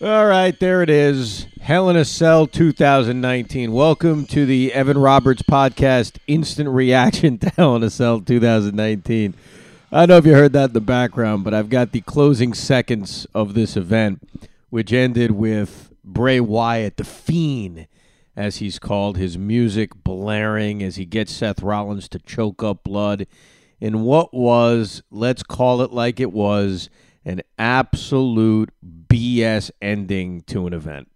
All right, there it is. Hell in a Cell 2019. Welcome to the Evan Roberts podcast, Instant Reaction to Hell in a Cell 2019. I don't know if you heard that in the background, but I've got the closing seconds of this event, which ended with Bray Wyatt, the Fiend, as he's called, his music blaring as he gets Seth Rollins to choke up blood in what was, let's call it like it was, an absolute BS ending to an event.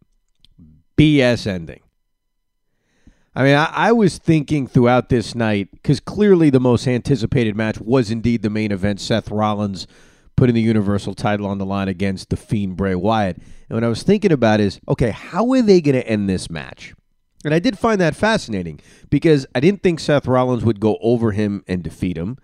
BS ending. I mean, I, I was thinking throughout this night, because clearly the most anticipated match was indeed the main event Seth Rollins putting the Universal title on the line against the Fiend Bray Wyatt. And what I was thinking about is, okay, how are they going to end this match? And I did find that fascinating because I didn't think Seth Rollins would go over him and defeat him.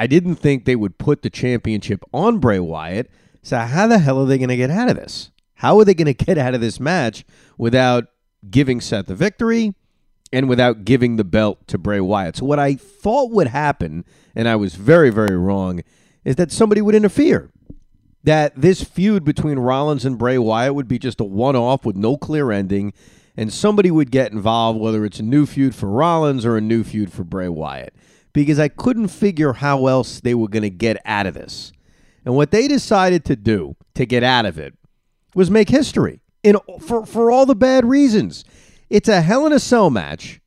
I didn't think they would put the championship on Bray Wyatt. So, how the hell are they going to get out of this? How are they going to get out of this match without giving Seth the victory and without giving the belt to Bray Wyatt? So, what I thought would happen, and I was very, very wrong, is that somebody would interfere. That this feud between Rollins and Bray Wyatt would be just a one off with no clear ending, and somebody would get involved, whether it's a new feud for Rollins or a new feud for Bray Wyatt, because I couldn't figure how else they were going to get out of this. And what they decided to do to get out of it was make history in for for all the bad reasons. It's a Hell in a Cell match.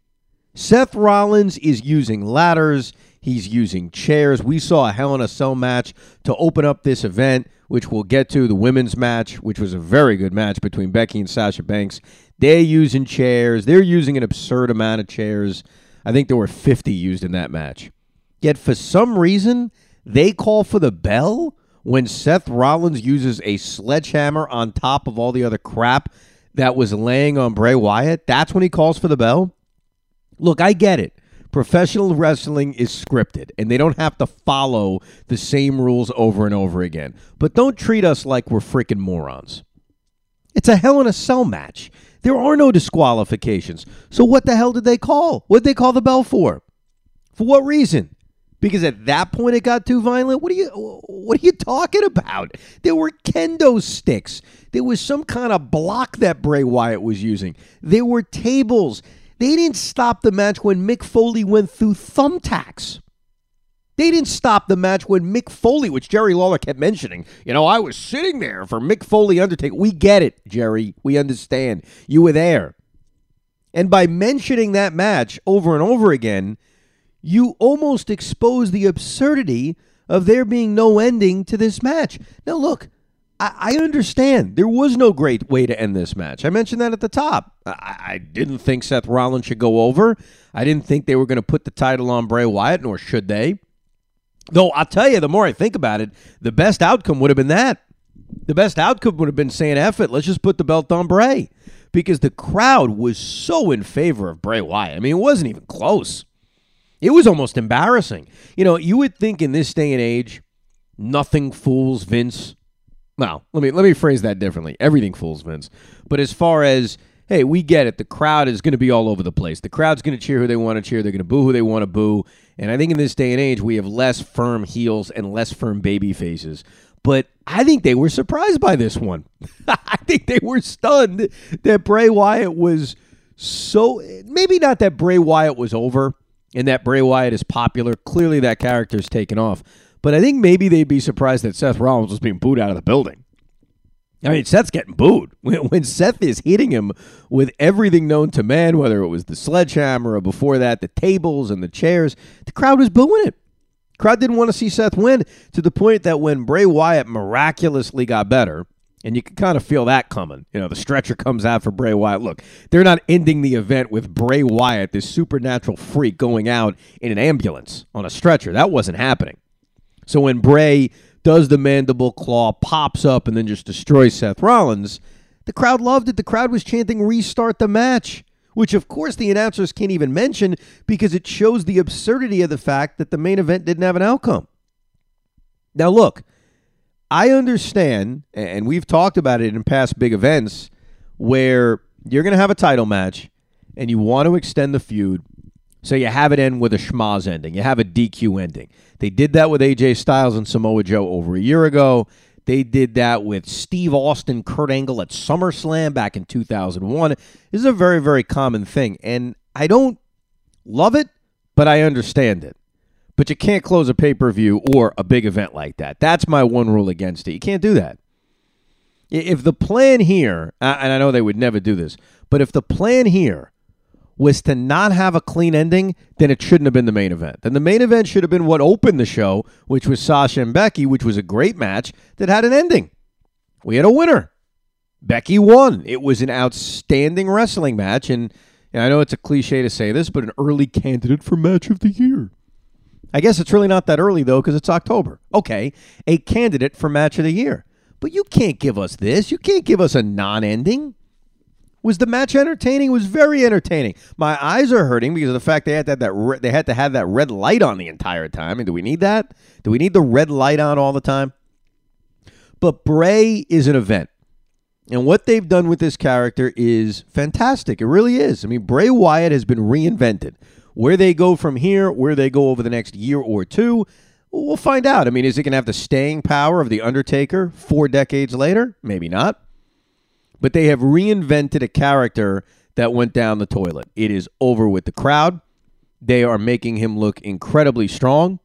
Seth Rollins is using ladders. He's using chairs. We saw a Hell in a Cell match to open up this event, which we'll get to the women's match, which was a very good match between Becky and Sasha Banks. They're using chairs. They're using an absurd amount of chairs. I think there were 50 used in that match. Yet for some reason, they call for the bell when Seth Rollins uses a sledgehammer on top of all the other crap that was laying on Bray Wyatt, that's when he calls for the bell. Look, I get it. Professional wrestling is scripted, and they don't have to follow the same rules over and over again. But don't treat us like we're freaking morons. It's a Hell in a Cell match. There are no disqualifications. So what the hell did they call? What did they call the bell for? For what reason? because at that point it got too violent. What are you what are you talking about? There were kendo sticks. There was some kind of block that Bray Wyatt was using. There were tables. They didn't stop the match when Mick Foley went through thumbtacks. They didn't stop the match when Mick Foley, which Jerry Lawler kept mentioning. You know, I was sitting there for Mick Foley Undertaker. We get it, Jerry. We understand. You were there. And by mentioning that match over and over again, you almost expose the absurdity of there being no ending to this match. Now, look, I, I understand there was no great way to end this match. I mentioned that at the top. I, I didn't think Seth Rollins should go over. I didn't think they were going to put the title on Bray Wyatt, nor should they. Though I'll tell you, the more I think about it, the best outcome would have been that. The best outcome would have been saying, F it, let's just put the belt on Bray. Because the crowd was so in favor of Bray Wyatt. I mean, it wasn't even close. It was almost embarrassing. You know, you would think in this day and age, nothing fools Vince. Well, let me let me phrase that differently. Everything fools Vince. But as far as hey, we get it. The crowd is going to be all over the place. The crowd's going to cheer who they want to cheer. They're going to boo who they want to boo. And I think in this day and age, we have less firm heels and less firm baby faces. But I think they were surprised by this one. I think they were stunned that Bray Wyatt was so. Maybe not that Bray Wyatt was over and that Bray Wyatt is popular. Clearly, that character is taken off. But I think maybe they'd be surprised that Seth Rollins was being booed out of the building. I mean, Seth's getting booed. When, when Seth is hitting him with everything known to man, whether it was the sledgehammer or before that, the tables and the chairs, the crowd was booing it. Crowd didn't want to see Seth win to the point that when Bray Wyatt miraculously got better, and you can kind of feel that coming. You know, the stretcher comes out for Bray Wyatt. Look, they're not ending the event with Bray Wyatt, this supernatural freak, going out in an ambulance on a stretcher. That wasn't happening. So when Bray does the mandible claw, pops up, and then just destroys Seth Rollins, the crowd loved it. The crowd was chanting, restart the match, which of course the announcers can't even mention because it shows the absurdity of the fact that the main event didn't have an outcome. Now, look, I understand, and we've talked about it in past big events, where you're going to have a title match and you want to extend the feud. So you have it end with a schmoz ending. You have a DQ ending. They did that with AJ Styles and Samoa Joe over a year ago. They did that with Steve Austin, Kurt Angle at SummerSlam back in 2001. This is a very, very common thing. And I don't love it, but I understand it. But you can't close a pay per view or a big event like that. That's my one rule against it. You can't do that. If the plan here, and I know they would never do this, but if the plan here was to not have a clean ending, then it shouldn't have been the main event. Then the main event should have been what opened the show, which was Sasha and Becky, which was a great match that had an ending. We had a winner. Becky won. It was an outstanding wrestling match, and, and I know it's a cliche to say this, but an early candidate for match of the year. I guess it's really not that early though, because it's October. Okay, a candidate for match of the year. But you can't give us this. You can't give us a non-ending. Was the match entertaining? It was very entertaining. My eyes are hurting because of the fact they had to have that re- they had to have that red light on the entire time. I mean, do we need that? Do we need the red light on all the time? But Bray is an event. And what they've done with this character is fantastic. It really is. I mean, Bray Wyatt has been reinvented. Where they go from here, where they go over the next year or two, we'll find out. I mean, is it going to have the staying power of The Undertaker four decades later? Maybe not but they have reinvented a character that went down the toilet. It is over with the crowd. They are making him look incredibly strong.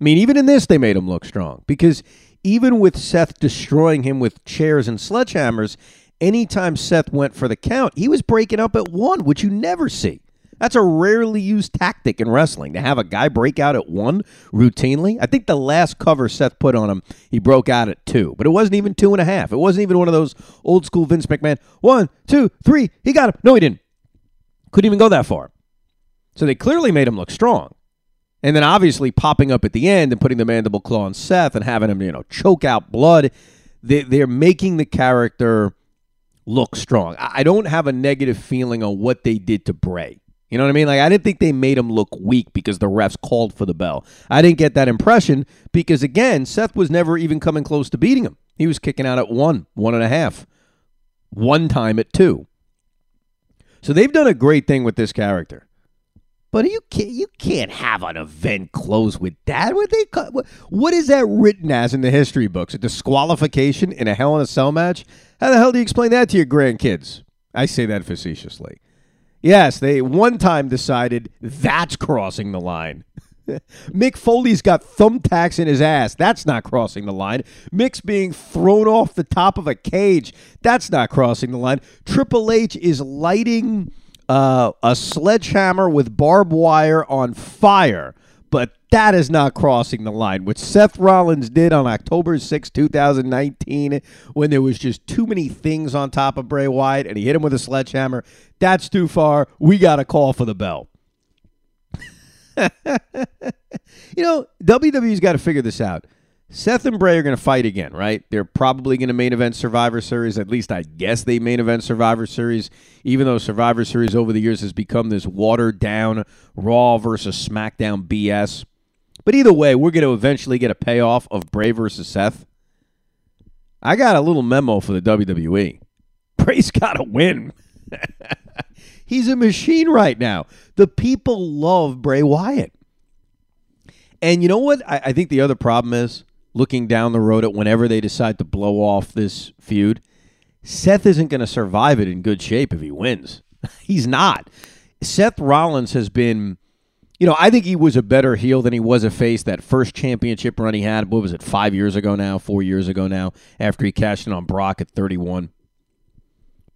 I mean, even in this, they made him look strong because even with Seth destroying him with chairs and sledgehammers, anytime Seth went for the count, he was breaking up at one, which you never see. That's a rarely used tactic in wrestling to have a guy break out at one routinely. I think the last cover Seth put on him, he broke out at two, but it wasn't even two and a half. It wasn't even one of those old school Vince McMahon one, two, three. He got him. No, he didn't. Couldn't even go that far. So they clearly made him look strong. And then obviously popping up at the end and putting the mandible claw on Seth and having him, you know, choke out blood. They, they're making the character look strong. I don't have a negative feeling on what they did to Bray. You know what I mean? Like, I didn't think they made him look weak because the refs called for the bell. I didn't get that impression because, again, Seth was never even coming close to beating him. He was kicking out at one, one and a half, one time at two. So they've done a great thing with this character. But you can't you can't have an event close with that. What they what, what is that written as in the history books? A disqualification in a Hell in a Cell match? How the hell do you explain that to your grandkids? I say that facetiously. Yes, they one time decided that's crossing the line. Mick Foley's got thumbtacks in his ass. That's not crossing the line. Mick's being thrown off the top of a cage. That's not crossing the line. Triple H is lighting uh, a sledgehammer with barbed wire on fire but that is not crossing the line. What Seth Rollins did on October 6, 2019, when there was just too many things on top of Bray Wyatt and he hit him with a sledgehammer, that's too far. We got to call for the bell. you know, WWE's got to figure this out. Seth and Bray are going to fight again, right? They're probably going to main event Survivor Series. At least I guess they main event Survivor Series, even though Survivor Series over the years has become this watered down Raw versus SmackDown BS. But either way, we're going to eventually get a payoff of Bray versus Seth. I got a little memo for the WWE. Bray's got to win. He's a machine right now. The people love Bray Wyatt. And you know what? I, I think the other problem is looking down the road at whenever they decide to blow off this feud, Seth isn't going to survive it in good shape if he wins. He's not. Seth Rollins has been, you know, I think he was a better heel than he was a face that first championship run he had. What was it, five years ago now, four years ago now, after he cashed in on Brock at 31.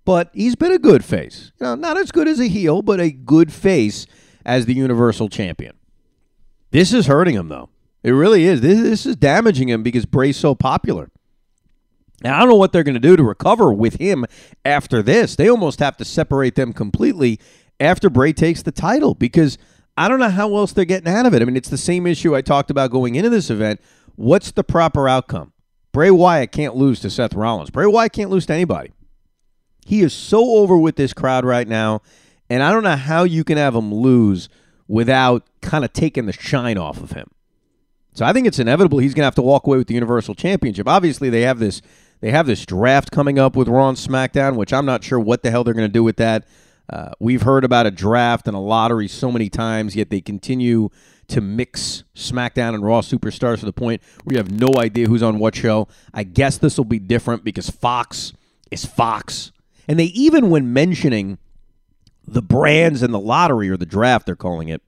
But he's been a good face. You know, not as good as a heel, but a good face as the Universal Champion. This is hurting him, though. It really is. This, this is damaging him because Bray's so popular. And I don't know what they're going to do to recover with him after this. They almost have to separate them completely after Bray takes the title because I don't know how else they're getting out of it. I mean, it's the same issue I talked about going into this event. What's the proper outcome? Bray Wyatt can't lose to Seth Rollins. Bray Wyatt can't lose to anybody. He is so over with this crowd right now, and I don't know how you can have him lose without kind of taking the shine off of him. So I think it's inevitable he's going to have to walk away with the Universal Championship. Obviously, they have this they have this draft coming up with Raw and SmackDown, which I'm not sure what the hell they're going to do with that. Uh, we've heard about a draft and a lottery so many times, yet they continue to mix SmackDown and Raw superstars to the point where you have no idea who's on what show. I guess this will be different because Fox is Fox. And they even, when mentioning the brands and the lottery or the draft, they're calling it,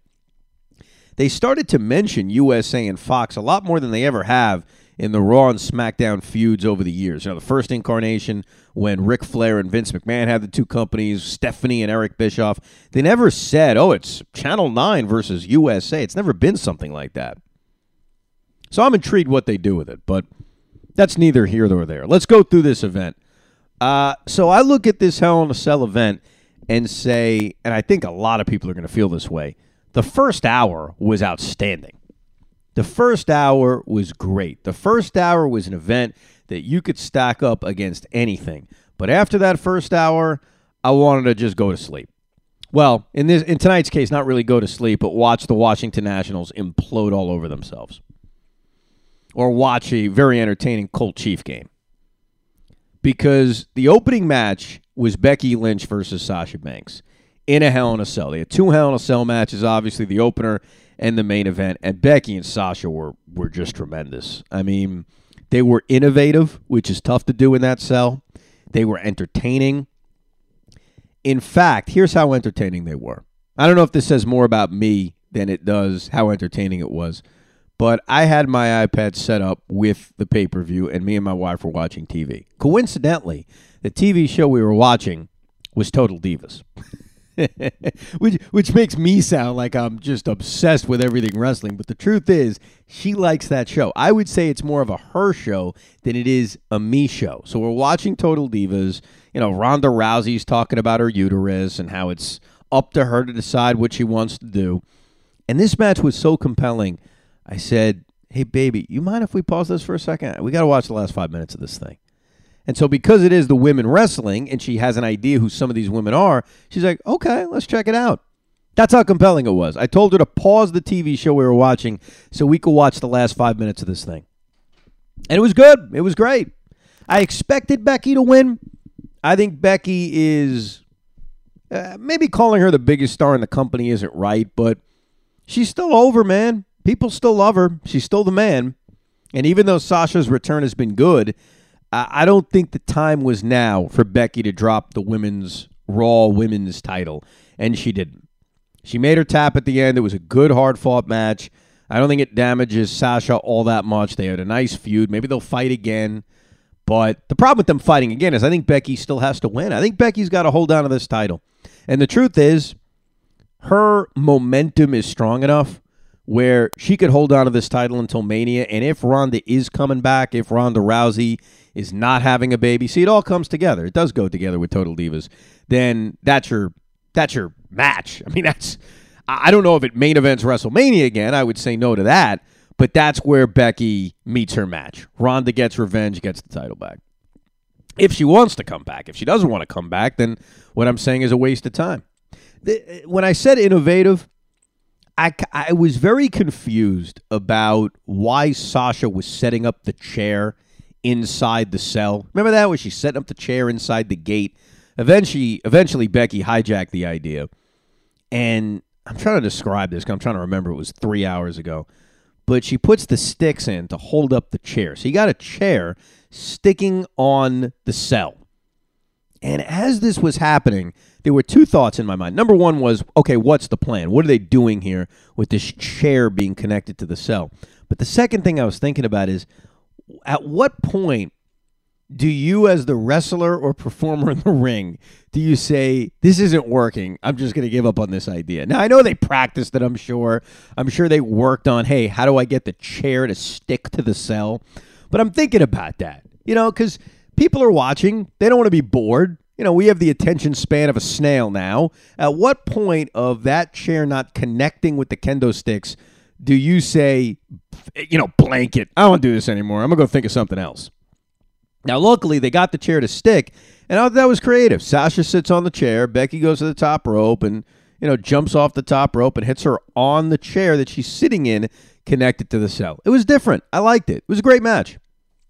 they started to mention USA and Fox a lot more than they ever have in the Raw and SmackDown feuds over the years. You know, the first incarnation when Ric Flair and Vince McMahon had the two companies, Stephanie and Eric Bischoff, they never said, oh, it's Channel 9 versus USA. It's never been something like that. So I'm intrigued what they do with it, but that's neither here nor there. Let's go through this event. Uh, so I look at this Hell in a Cell event and say, and I think a lot of people are going to feel this way the first hour was outstanding. The first hour was great. The first hour was an event that you could stack up against anything. But after that first hour, I wanted to just go to sleep. Well, in this in tonight's case, not really go to sleep, but watch the Washington Nationals implode all over themselves. Or watch a very entertaining Colt Chief game. Because the opening match was Becky Lynch versus Sasha Banks in a Hell in a Cell. They had two Hell in a Cell matches, obviously the opener and the main event. And Becky and Sasha were were just tremendous. I mean, they were innovative, which is tough to do in that cell. They were entertaining. In fact, here's how entertaining they were. I don't know if this says more about me than it does how entertaining it was, but I had my iPad set up with the pay per view, and me and my wife were watching TV. Coincidentally, the TV show we were watching was Total Divas. which which makes me sound like I'm just obsessed with everything wrestling. But the truth is, she likes that show. I would say it's more of a her show than it is a me show. So we're watching Total Divas. You know, Ronda Rousey's talking about her uterus and how it's up to her to decide what she wants to do. And this match was so compelling. I said, "Hey, baby, you mind if we pause this for a second? We got to watch the last five minutes of this thing." And so, because it is the women wrestling, and she has an idea who some of these women are, she's like, okay, let's check it out. That's how compelling it was. I told her to pause the TV show we were watching so we could watch the last five minutes of this thing. And it was good. It was great. I expected Becky to win. I think Becky is uh, maybe calling her the biggest star in the company isn't right, but she's still over, man. People still love her. She's still the man. And even though Sasha's return has been good, I don't think the time was now for Becky to drop the women's Raw women's title, and she didn't. She made her tap at the end. It was a good, hard fought match. I don't think it damages Sasha all that much. They had a nice feud. Maybe they'll fight again. But the problem with them fighting again is I think Becky still has to win. I think Becky's got to hold on to this title. And the truth is, her momentum is strong enough where she could hold on to this title until Mania. And if Ronda is coming back, if Ronda Rousey is not having a baby, see, it all comes together. It does go together with Total Divas. Then that's your that's your match. I mean, that's I don't know if it main events WrestleMania again. I would say no to that. But that's where Becky meets her match. Ronda gets revenge, gets the title back. If she wants to come back, if she doesn't want to come back, then what I'm saying is a waste of time. The, uh, when I said innovative, I, I was very confused about why Sasha was setting up the chair inside the cell. Remember that where she set up the chair inside the gate. Eventually, eventually Becky hijacked the idea, and I'm trying to describe this. I'm trying to remember. It was three hours ago, but she puts the sticks in to hold up the chair. So you got a chair sticking on the cell, and as this was happening, there were two thoughts in my mind. Number one was, okay, what's the plan? What are they doing here with this chair being connected to the cell? But the second thing I was thinking about is, at what point do you, as the wrestler or performer in the ring, do you say, This isn't working? I'm just going to give up on this idea? Now, I know they practiced it, I'm sure. I'm sure they worked on, Hey, how do I get the chair to stick to the cell? But I'm thinking about that, you know, because people are watching. They don't want to be bored. You know, we have the attention span of a snail now. At what point of that chair not connecting with the kendo sticks do you say, you know, blanket, I don't do this anymore. I'm going to go think of something else? Now, luckily, they got the chair to stick, and that was creative. Sasha sits on the chair. Becky goes to the top rope and, you know, jumps off the top rope and hits her on the chair that she's sitting in, connected to the cell. It was different. I liked it. It was a great match.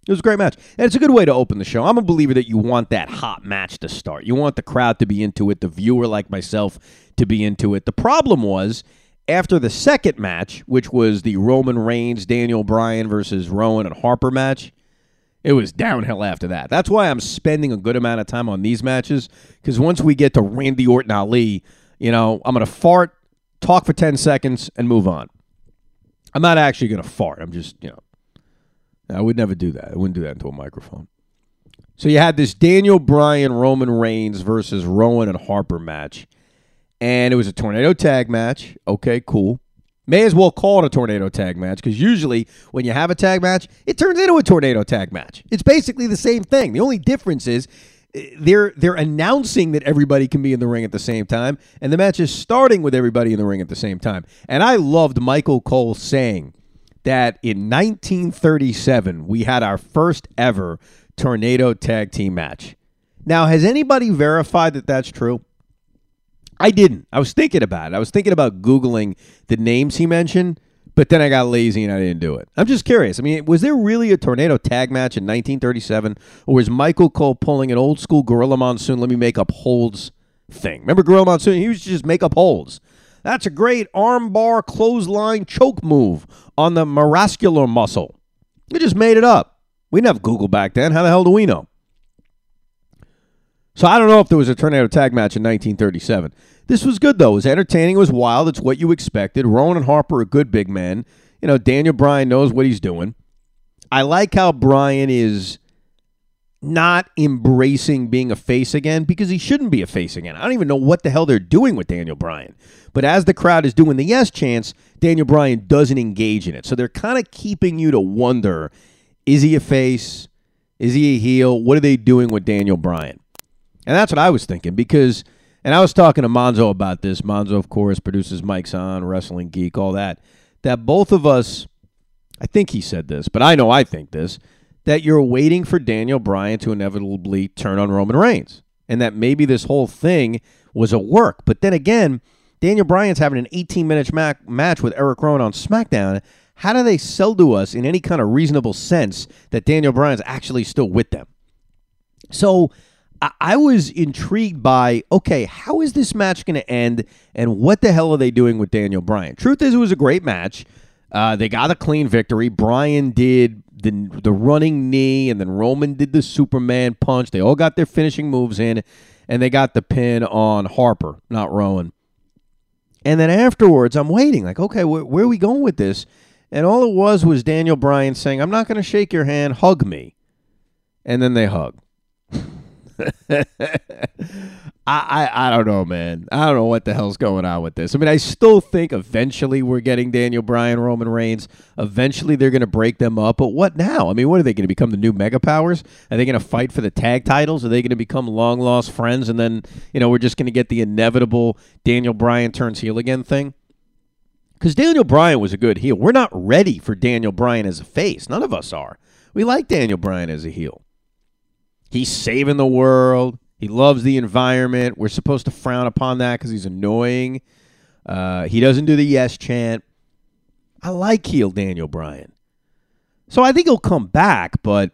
It was a great match. And it's a good way to open the show. I'm a believer that you want that hot match to start. You want the crowd to be into it, the viewer like myself to be into it. The problem was after the second match, which was the Roman Reigns, Daniel Bryan versus Rowan and Harper match, it was downhill after that. That's why I'm spending a good amount of time on these matches because once we get to Randy Orton Ali, you know, I'm going to fart, talk for 10 seconds, and move on. I'm not actually going to fart. I'm just, you know, I would never do that. I wouldn't do that into a microphone. So you had this Daniel Bryan Roman Reigns versus Rowan and Harper match, and it was a tornado tag match. Okay, cool. May as well call it a tornado tag match because usually when you have a tag match, it turns into a tornado tag match. It's basically the same thing. The only difference is eh, they're they're announcing that everybody can be in the ring at the same time, and the match is starting with everybody in the ring at the same time. And I loved Michael Cole saying that in 1937 we had our first ever tornado tag team match. Now, has anybody verified that that's true? I didn't. I was thinking about it. I was thinking about Googling the names he mentioned, but then I got lazy and I didn't do it. I'm just curious. I mean, was there really a tornado tag match in 1937, or was Michael Cole pulling an old school Gorilla Monsoon, let me make up holds thing? Remember Gorilla Monsoon? He used to just make up holds. That's a great armbar clothesline choke move on the marascular muscle. We just made it up. We didn't have Google back then. How the hell do we know? So I don't know if there was a tornado tag match in 1937. This was good though. It was entertaining. It was wild. It's what you expected. Rowan and Harper are good big men. You know, Daniel Bryan knows what he's doing. I like how Bryan is not embracing being a face again because he shouldn't be a face again. I don't even know what the hell they're doing with Daniel Bryan. But as the crowd is doing the yes chance, Daniel Bryan doesn't engage in it. So they're kind of keeping you to wonder is he a face? Is he a heel? What are they doing with Daniel Bryan? And that's what I was thinking because, and I was talking to Monzo about this. Monzo, of course, produces Mike's On, Wrestling Geek, all that. That both of us, I think he said this, but I know I think this, that you're waiting for Daniel Bryan to inevitably turn on Roman Reigns. And that maybe this whole thing was a work. But then again, Daniel Bryan's having an 18 minute match with Eric Rowan on SmackDown. How do they sell to us in any kind of reasonable sense that Daniel Bryan's actually still with them? So I, was intrigued by okay, how is this match going to end, and what the hell are they doing with Daniel Bryan? Truth is, it was a great match. Uh, they got a clean victory. Bryan did the the running knee, and then Roman did the Superman punch. They all got their finishing moves in, and they got the pin on Harper, not Rowan. And then afterwards, I'm waiting, like, okay, wh- where are we going with this? And all it was was Daniel Bryan saying, "I'm not going to shake your hand, hug me," and then they hug. I, I I don't know, man. I don't know what the hell's going on with this. I mean, I still think eventually we're getting Daniel Bryan, Roman Reigns. Eventually they're going to break them up. But what now? I mean, what are they going to become the new mega powers? Are they going to fight for the tag titles? Are they going to become long lost friends? And then you know we're just going to get the inevitable Daniel Bryan turns heel again thing. Because Daniel Bryan was a good heel. We're not ready for Daniel Bryan as a face. None of us are. We like Daniel Bryan as a heel. He's saving the world. He loves the environment. We're supposed to frown upon that because he's annoying. Uh, he doesn't do the yes chant. I like heel Daniel Bryan. So I think he'll come back, but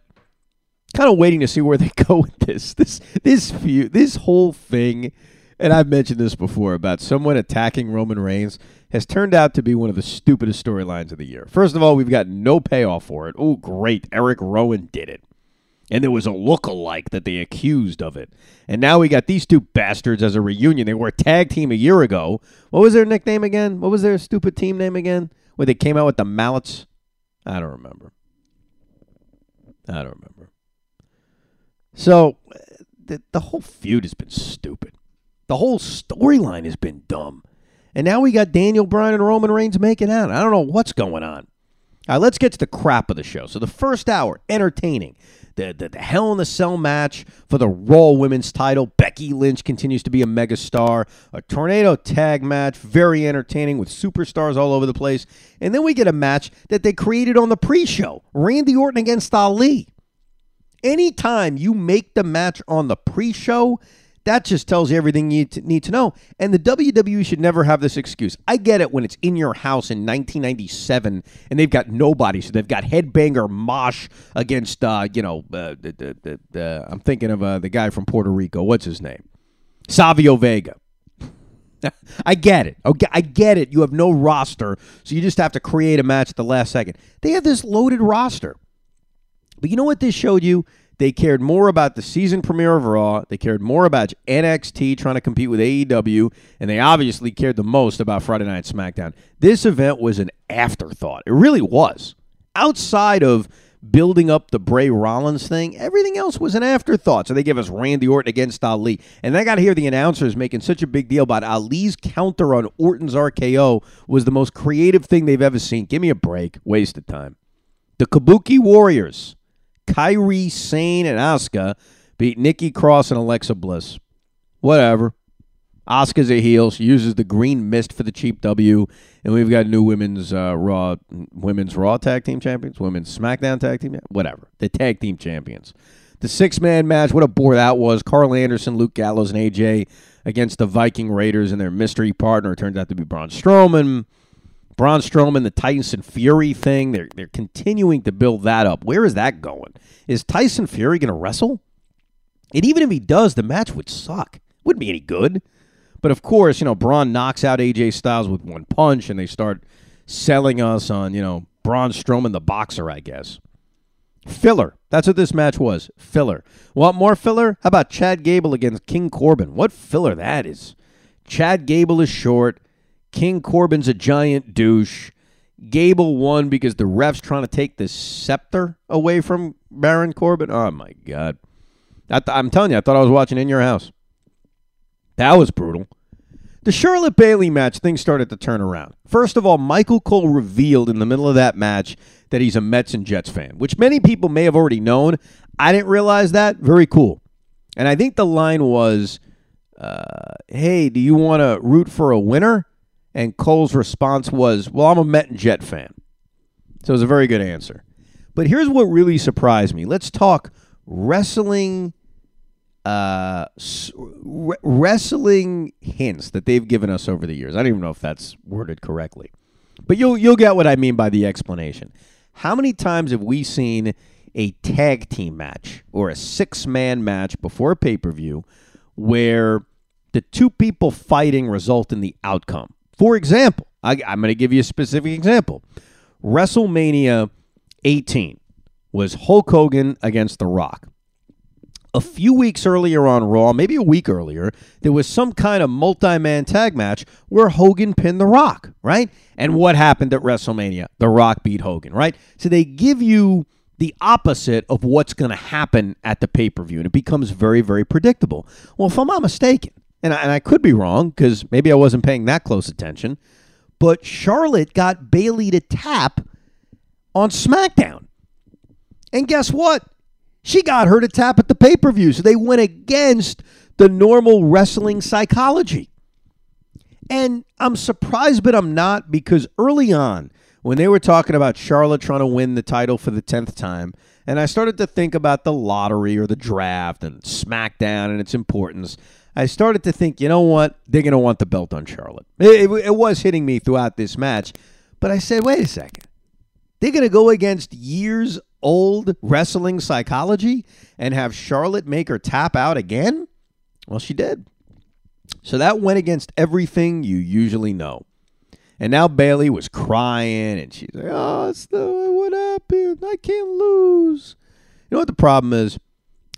kind of waiting to see where they go with this. This this feud, this whole thing, and I've mentioned this before about someone attacking Roman Reigns has turned out to be one of the stupidest storylines of the year. First of all, we've got no payoff for it. Oh, great. Eric Rowan did it and there was a look-alike that they accused of it. And now we got these two bastards as a reunion. They were a tag team a year ago. What was their nickname again? What was their stupid team name again? Where they came out with the mallets? I don't remember. I don't remember. So the, the whole feud has been stupid. The whole storyline has been dumb. And now we got Daniel Bryan and Roman Reigns making out. I don't know what's going on. All right, let's get to the crap of the show. So the first hour, entertaining. The, the, the Hell in the Cell match for the Raw Women's title. Becky Lynch continues to be a megastar. A tornado tag match, very entertaining with superstars all over the place. And then we get a match that they created on the pre show Randy Orton against Ali. Anytime you make the match on the pre show, that just tells you everything you need to know. And the WWE should never have this excuse. I get it when it's in your house in 1997 and they've got nobody. So they've got Headbanger Mosh against, uh, you know, uh, the, the, the, the, I'm thinking of uh, the guy from Puerto Rico. What's his name? Savio Vega. I get it. Okay, I get it. You have no roster, so you just have to create a match at the last second. They have this loaded roster. But you know what this showed you? They cared more about the season premiere of Raw. They cared more about NXT trying to compete with AEW, and they obviously cared the most about Friday Night SmackDown. This event was an afterthought. It really was. Outside of building up the Bray Rollins thing, everything else was an afterthought. So they give us Randy Orton against Ali. And I got to hear the announcers making such a big deal about Ali's counter on Orton's RKO was the most creative thing they've ever seen. Give me a break. Waste of time. The Kabuki Warriors Kairi Sane and Asuka beat Nikki Cross and Alexa Bliss. Whatever. Asuka's a heel. She uses the green mist for the cheap W, and we've got new women's uh, Raw, women's Raw tag team champions, women's SmackDown tag team, whatever. The tag team champions. The six man match. What a bore that was. Karl Anderson, Luke Gallows, and AJ against the Viking Raiders, and their mystery partner turns out to be Braun Strowman. Braun Strowman, the Tyson Fury thing, they're, they're continuing to build that up. Where is that going? Is Tyson Fury going to wrestle? And even if he does, the match would suck. Wouldn't be any good. But of course, you know, Braun knocks out AJ Styles with one punch, and they start selling us on, you know, Braun Strowman, the boxer, I guess. Filler. That's what this match was. Filler. Want more filler? How about Chad Gable against King Corbin? What filler that is. Chad Gable is short. King Corbin's a giant douche. Gable won because the ref's trying to take the scepter away from Baron Corbin. Oh my God! I th- I'm telling you, I thought I was watching in your house. That was brutal. The Charlotte Bayley match, things started to turn around. First of all, Michael Cole revealed in the middle of that match that he's a Mets and Jets fan, which many people may have already known. I didn't realize that. Very cool. And I think the line was, uh, "Hey, do you want to root for a winner?" And Cole's response was, Well, I'm a Met and Jet fan. So it was a very good answer. But here's what really surprised me. Let's talk wrestling uh, wrestling hints that they've given us over the years. I don't even know if that's worded correctly. But you'll you'll get what I mean by the explanation. How many times have we seen a tag team match or a six-man match before a pay-per-view where the two people fighting result in the outcome? For example, I, am going to give you a specific example. WrestleMania 18 was Hulk Hogan against The Rock. A few weeks earlier on Raw, maybe a week earlier, there was some kind of multi man tag match where Hogan pinned The Rock, right? And what happened at WrestleMania? The Rock beat Hogan, right? So they give you the opposite of what's going to happen at the pay per view, and it becomes very, very predictable. Well, if I'm not mistaken, and I, and I could be wrong because maybe I wasn't paying that close attention, but Charlotte got Bayley to tap on SmackDown. And guess what? She got her to tap at the pay per view. So they went against the normal wrestling psychology. And I'm surprised, but I'm not because early on, when they were talking about Charlotte trying to win the title for the 10th time, and I started to think about the lottery or the draft and SmackDown and its importance, I started to think, you know what? They're going to want the belt on Charlotte. It, it, it, was hitting me throughout this match, but I said, wait a second. They're going to go against years old wrestling psychology and have Charlotte make her tap out again? Well, she did. So that went against everything you usually know. And now Bayley was crying and she's like, oh, it's the, what happened? I can't lose. You know what the problem is?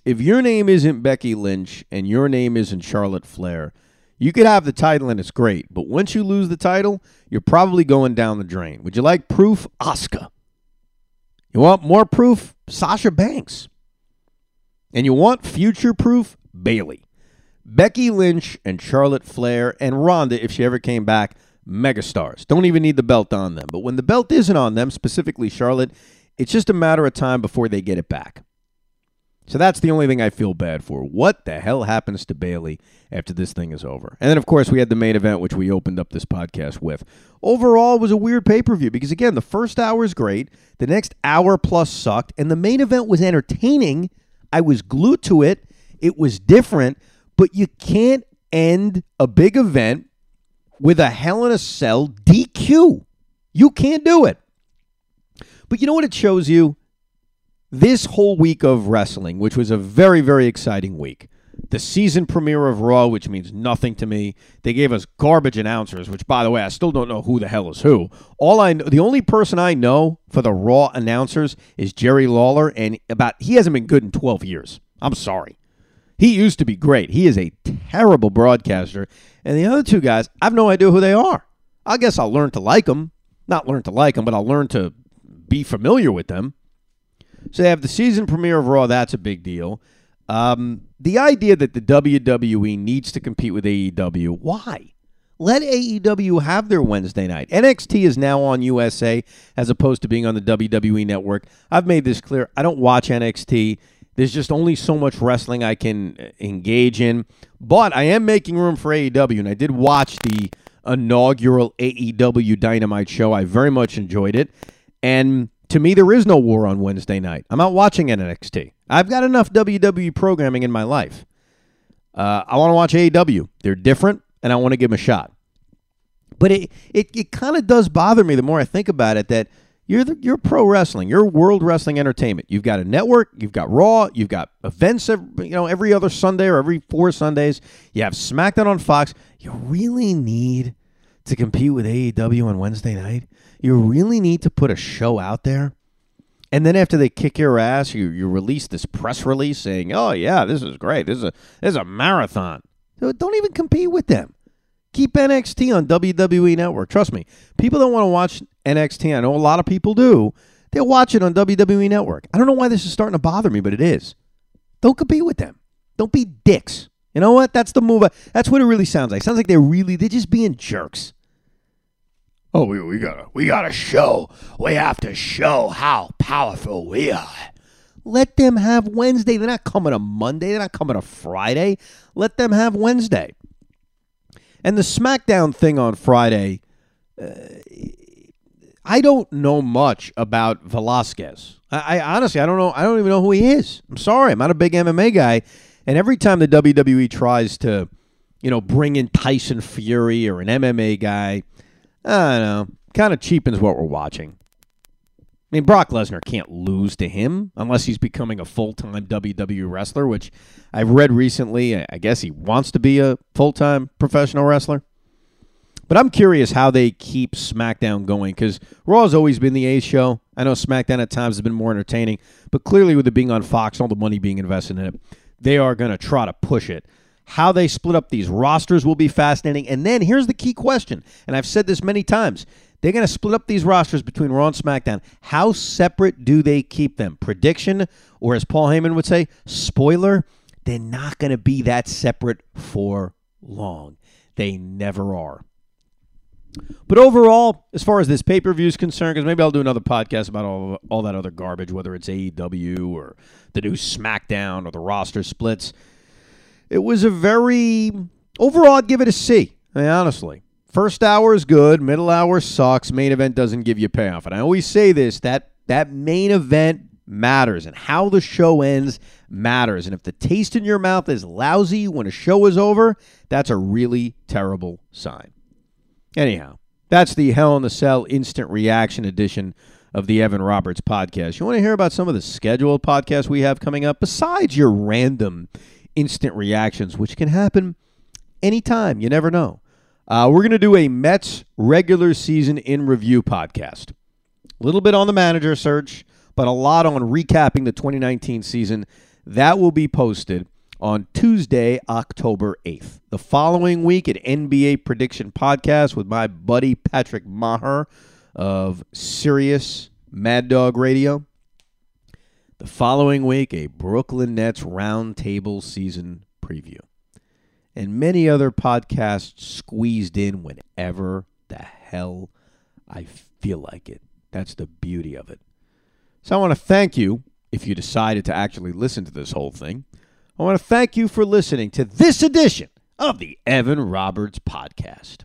If your name isn't Becky Lynch and your name isn't Charlotte Flair, you could have the title and it's great. But once you lose the title, you're probably going down the drain. Would you like proof? Asuka. You want more proof? Sasha Banks. And you want future proof? Bayley. Becky Lynch and Charlotte Flair and Ronda, if she ever came back, megastars. Don't even need the belt on them. But when the belt isn't on them, specifically Charlotte, it's just a matter of time before they get it back. So that's the only thing I feel bad for. What the hell happens to Bayley after this thing is over? And then, of course, we had the main event, which we opened up this podcast with. Overall, it was a weird pay per view because, again, the first hour is great. The next hour plus sucked. And the main event was entertaining. I was glued to it. It was different. But you can't end a big event with a Hell in a Cell DQ. You can't do it. But you know what it shows you? This whole week of wrestling, which was a very, very exciting week. The season premiere of Raw, which means nothing to me. They gave us garbage announcers, which, by the way, I still don't know who the hell is who. All I know, the only person I know for the Raw announcers is Jerry Lawler, and about he hasn't been good in 12 years. I'm sorry. He used to be great. He is a terrible broadcaster, and the other two guys, I have no idea who they are. I guess I'll learn to like them. Not learn to like them, but I'll learn to be familiar with them. So they have the season premiere of Raw. That's a big deal. Um, the idea that the WWE needs to compete with AEW, why? Let AEW have their Wednesday night. NXT is now on USA as opposed to being on the WWE network. I've made this clear. I don't watch NXT. There's just only so much wrestling I can uh, engage in. But I am making room for AEW, and I did watch the inaugural AEW Dynamite show. I very much enjoyed it. And to me, there is no war on Wednesday night. I'm not watching NXT. I've got enough WWE programming in my life. Uh, I want to watch AEW. They're different, and I want to give them a shot. But it it, it kind of does bother me the more I think about it that you're the, you're pro wrestling, you're World Wrestling Entertainment. You've got a network, you've got Raw, you've got events every, you know every other Sunday or every four Sundays. You have SmackDown on Fox. You really need to compete with AEW on Wednesday night. You really need to put a show out there. And then after they kick your ass, you, you release this press release saying, "Oh yeah, this is great. This is a this is a marathon." Don't even compete with them. Keep NXT on WWE Network. Trust me, people don't want to watch NXT. I know a lot of people do. They'll watch it on WWE Network. I don't know why this is starting to bother me, but it is. Don't compete with them. Don't be dicks. You know what? That's the move. That's what it really sounds like. It sounds like they're really they're just being jerks. Oh, we, we gotta we gotta show. We have to show how powerful we are. Let them have Wednesday. They're not coming to Monday. They're not coming to Friday. Let them have Wednesday. And the SmackDown thing on Friday, uh, I don't know much about Velasquez. I, I, honestly, I don't know. I don't even know who he is. I'm sorry. I'm not a big MMA guy. And every time the WWE tries to, you know, bring in Tyson Fury or an MMA guy, I don't know. Kind of cheapens what we're watching. I mean, Brock Lesnar can't lose to him unless he's becoming a full time WWE wrestler, which I've read recently. I guess he wants to be a full time professional wrestler. But I'm curious how they keep SmackDown going because Raw has always been the A show. I know SmackDown at times has been more entertaining, but clearly with it being on Fox, all the money being invested in it, they are going to try to push it. How they split up these rosters will be fascinating. And then here's the key question, and I've said this many times. They're going to split up these rosters between Raw and SmackDown. How separate do they keep them? Prediction, or as Paul Heyman would say, spoiler, they're not going to be that separate for long. They never are. But overall, as far as this pay per view is concerned, because maybe I'll do another podcast about all, all that other garbage, whether it's AEW or the new SmackDown or the roster splits. It was a very overall. I'd give it a C. I mean, honestly, first hour is good. Middle hour sucks. Main event doesn't give you payoff. And I always say this: that that main event matters, and how the show ends matters. And if the taste in your mouth is lousy when a show is over, that's a really terrible sign. Anyhow, that's the Hell in the Cell instant reaction edition of the Evan Roberts podcast. You want to hear about some of the scheduled podcasts we have coming up besides your random instant reactions, which can happen anytime. You never know. Uh, we're going to do a Mets regular season in review podcast. A little bit on the manager search, but a lot on recapping the 2019 season. That will be posted on Tuesday, October 8th. The following week, at NBA Prediction Podcast with my buddy Patrick Maher of Sirius Mad Dog Radio. The following week, a Brooklyn Nets roundtable season preview. And many other podcasts squeezed in whenever the hell I feel like it. That's the beauty of it. So I want to thank you if you decided to actually listen to this whole thing. I want to thank you for listening to this edition of the Evan Roberts Podcast.